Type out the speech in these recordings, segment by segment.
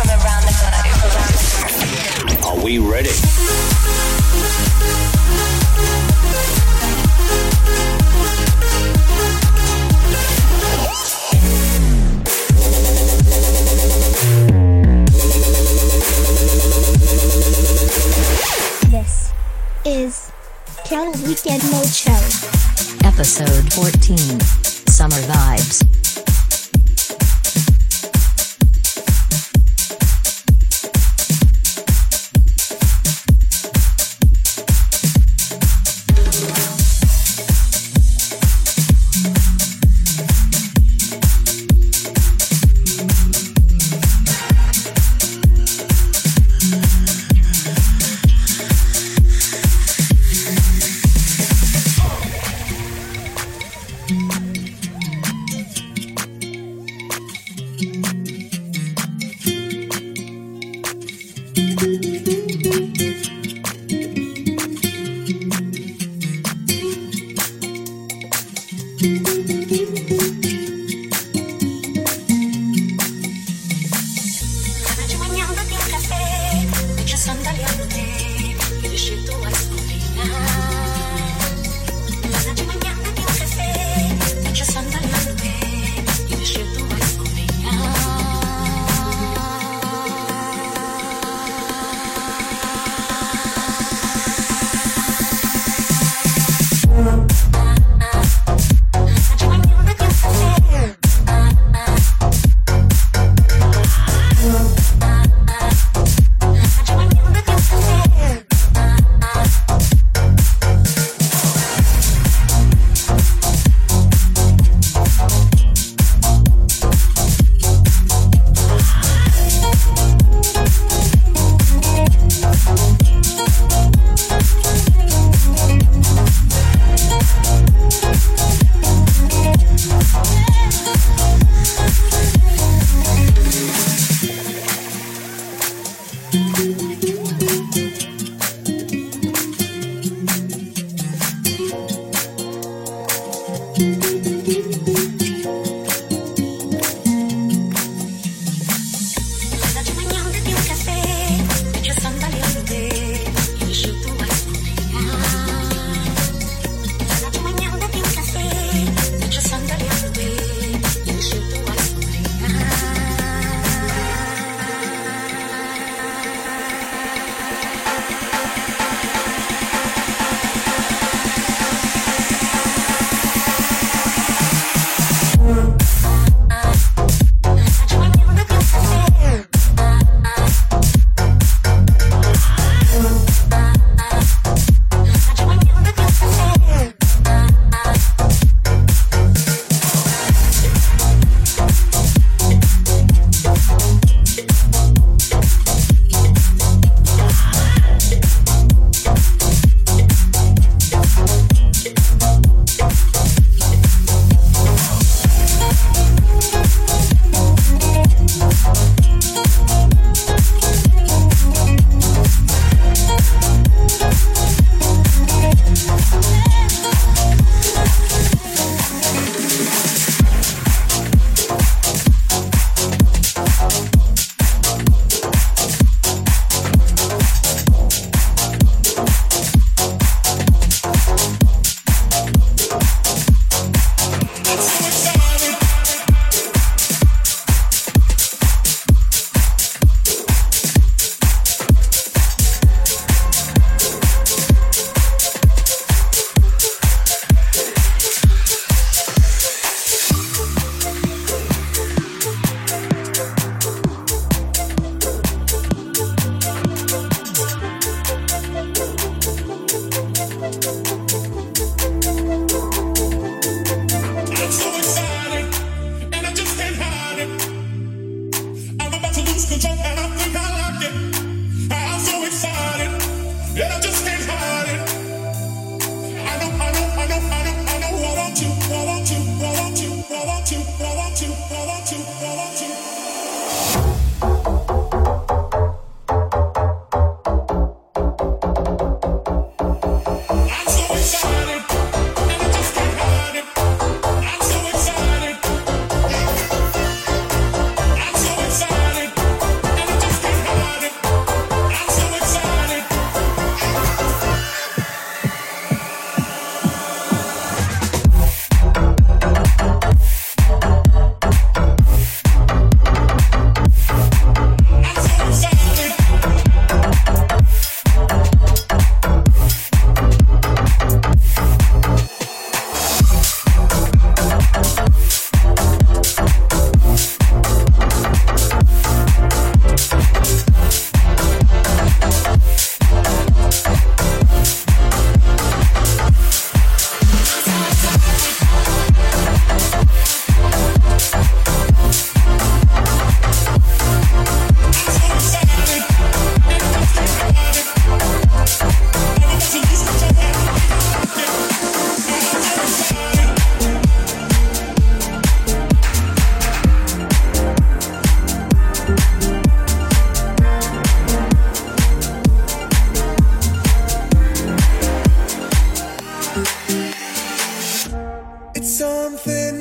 Are we ready? This is Cal Weekend Mode Show. Episode 14 Summer Vibes.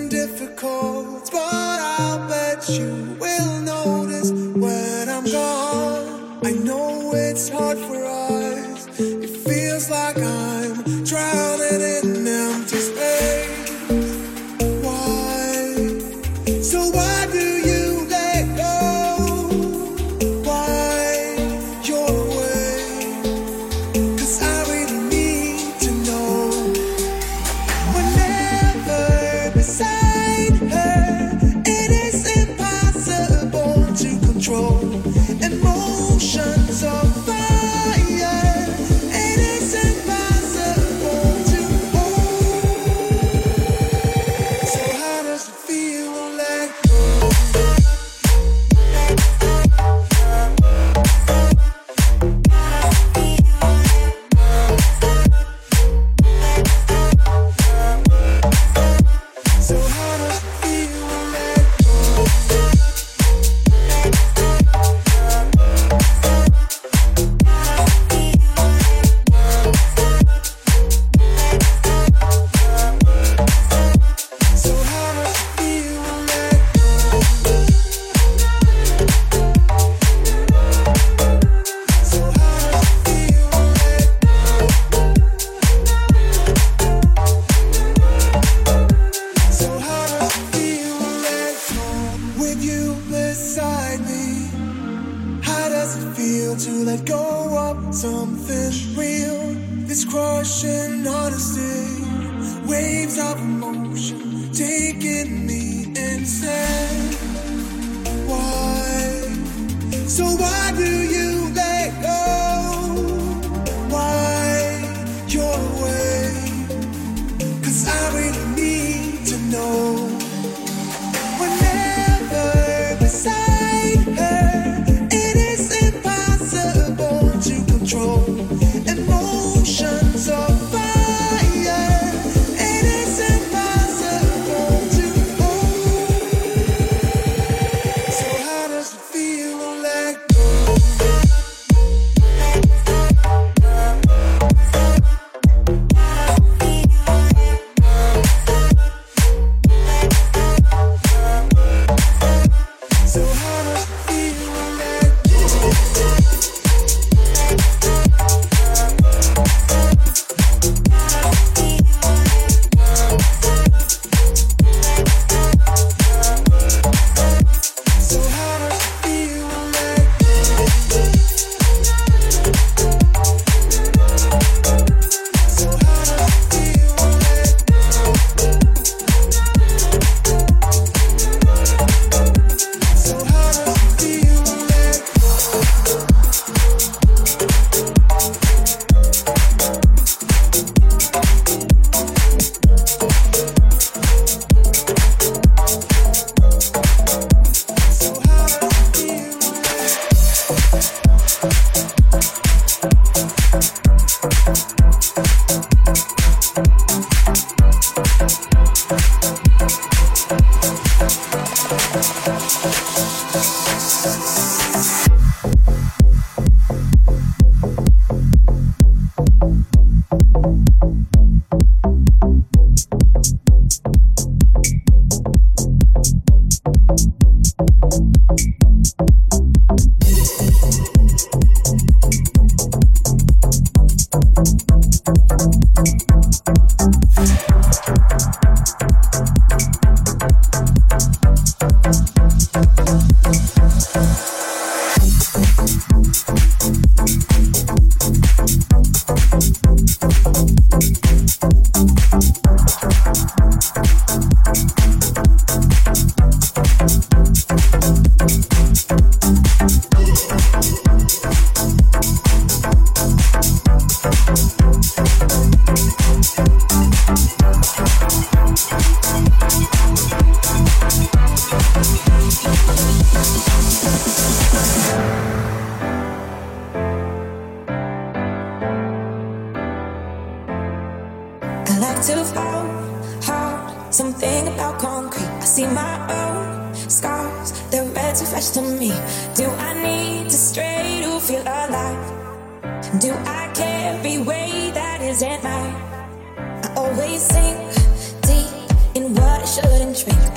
difficult, but I'll bet you will notice when I'm gone. I know it's hard for us.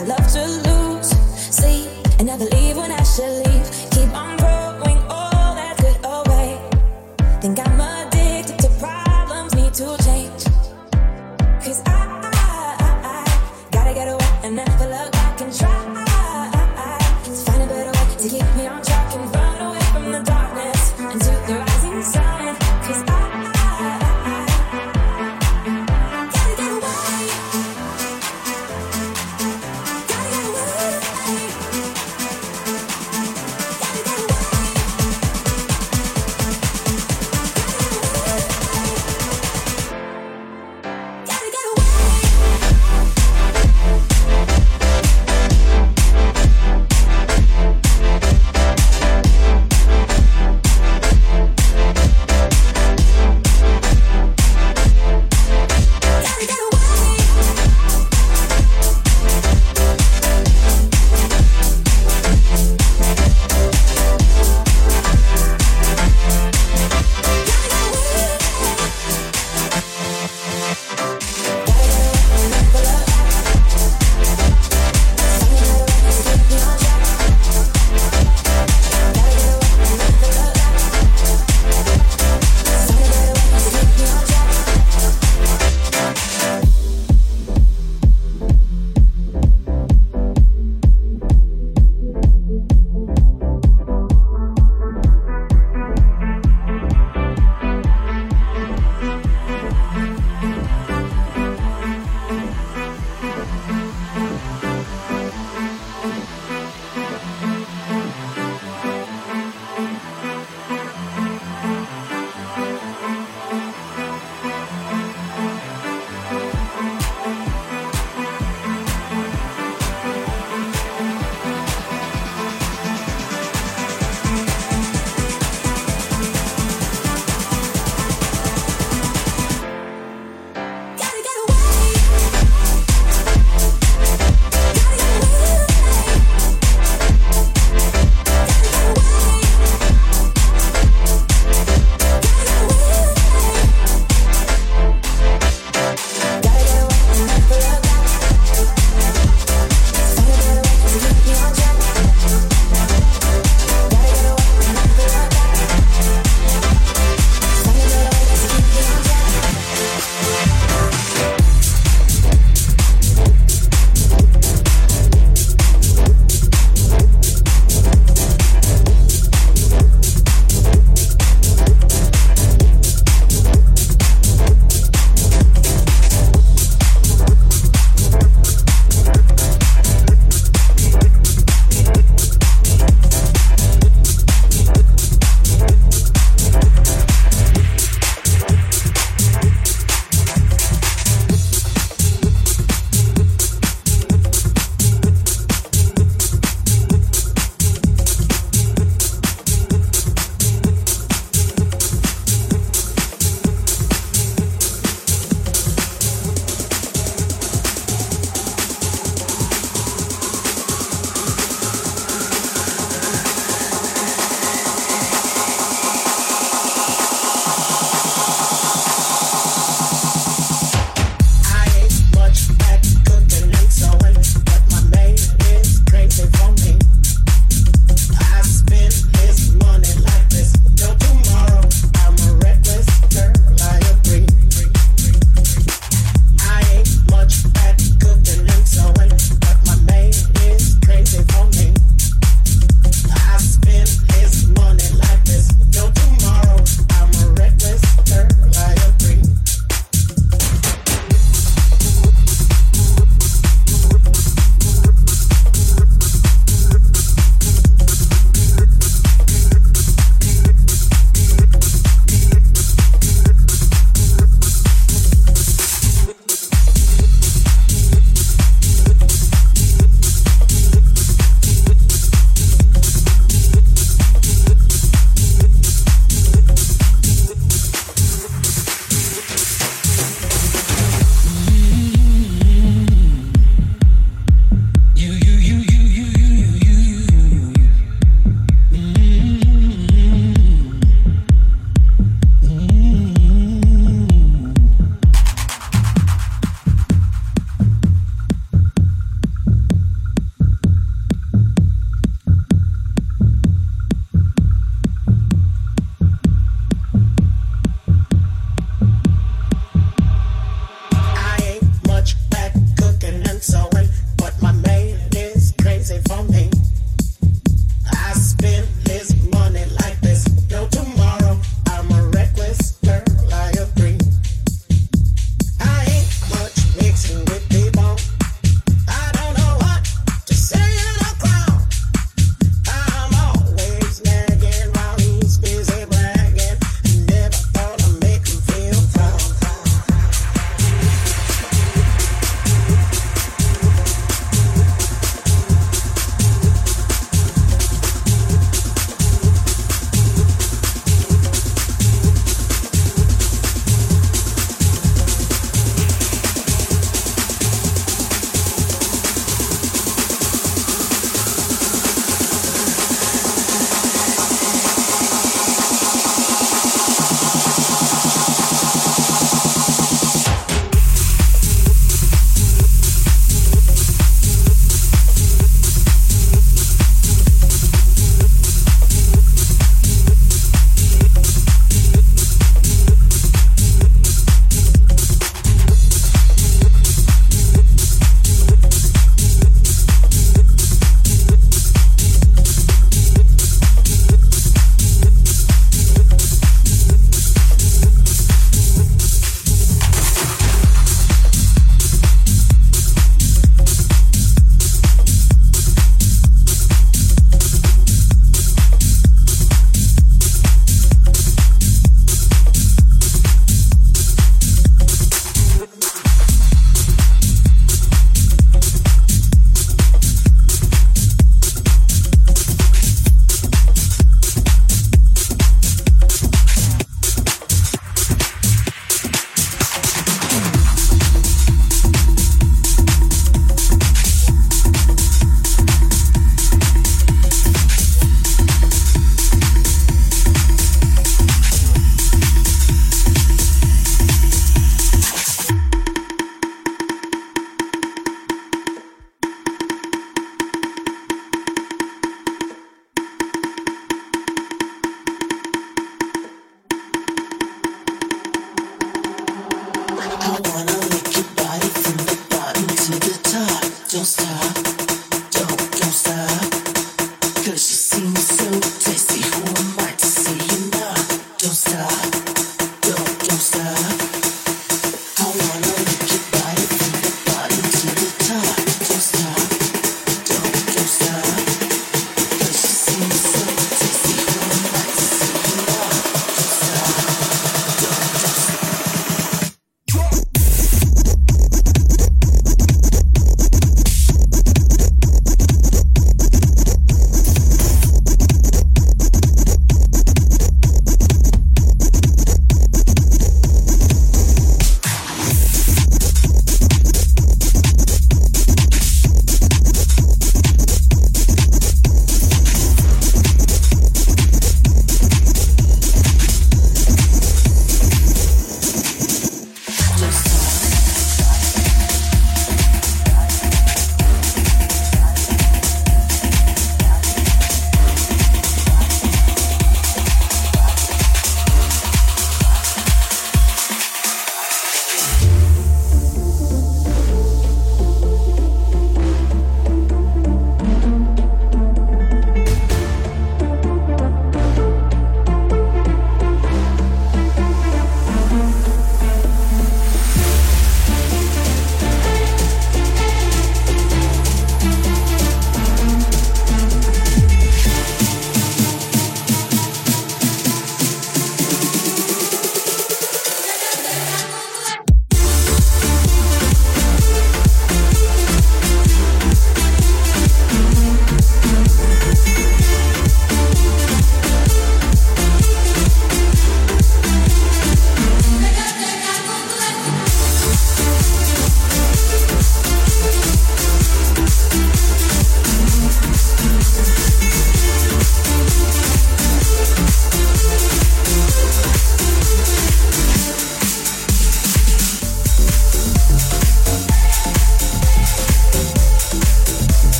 I love to lose sleep, and I believe when I should leave.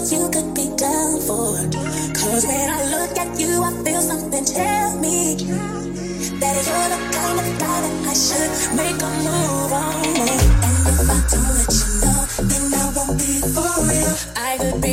that you could be down for. Cause when I look at you, I feel something tell me that you're the kind of guy that I should make a move on. And if I don't let you know, then I won't be for real. I could be.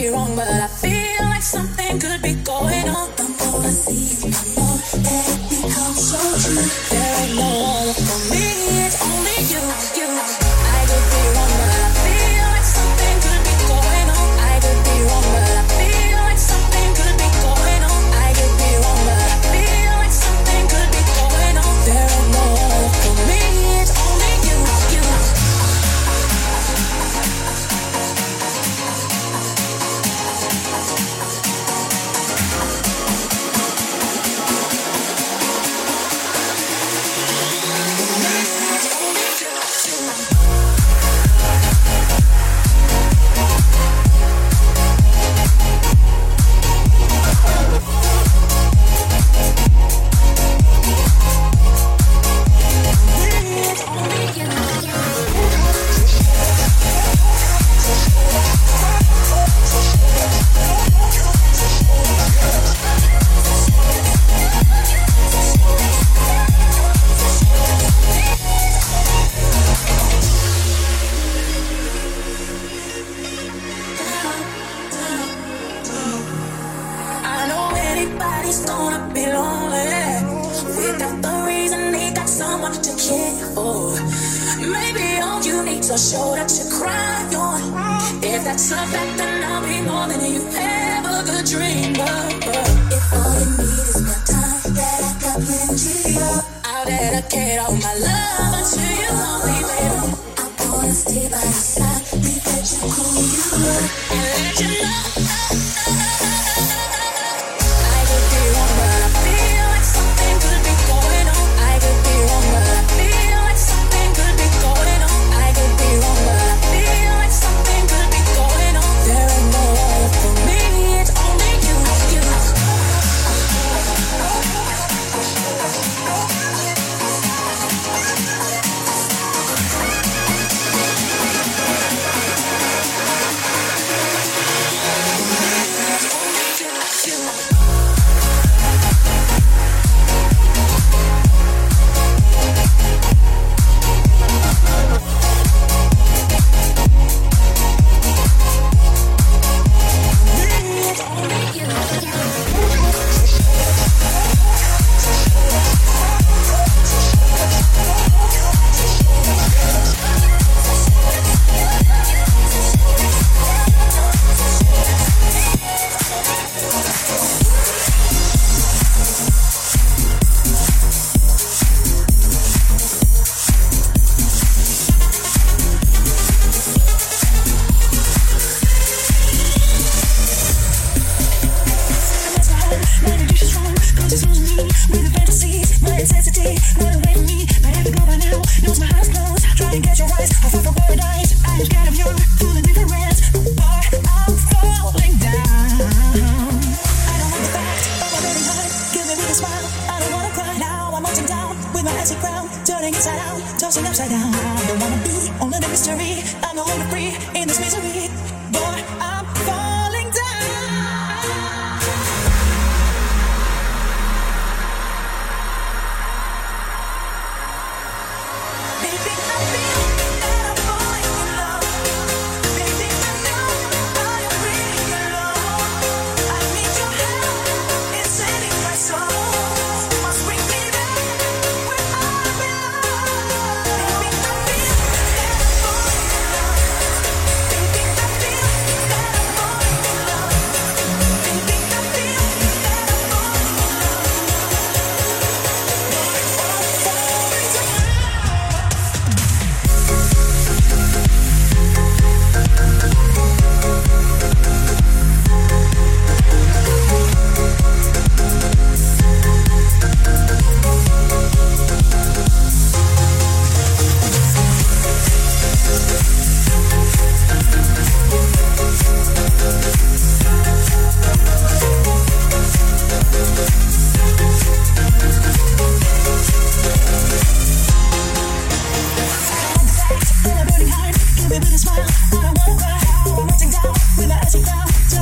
Boy, I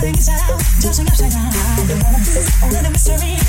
still lingers on, and that song is playing in my head on and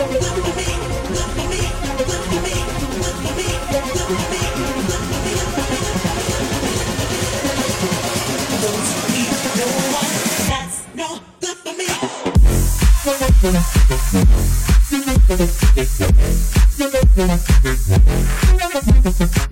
on. I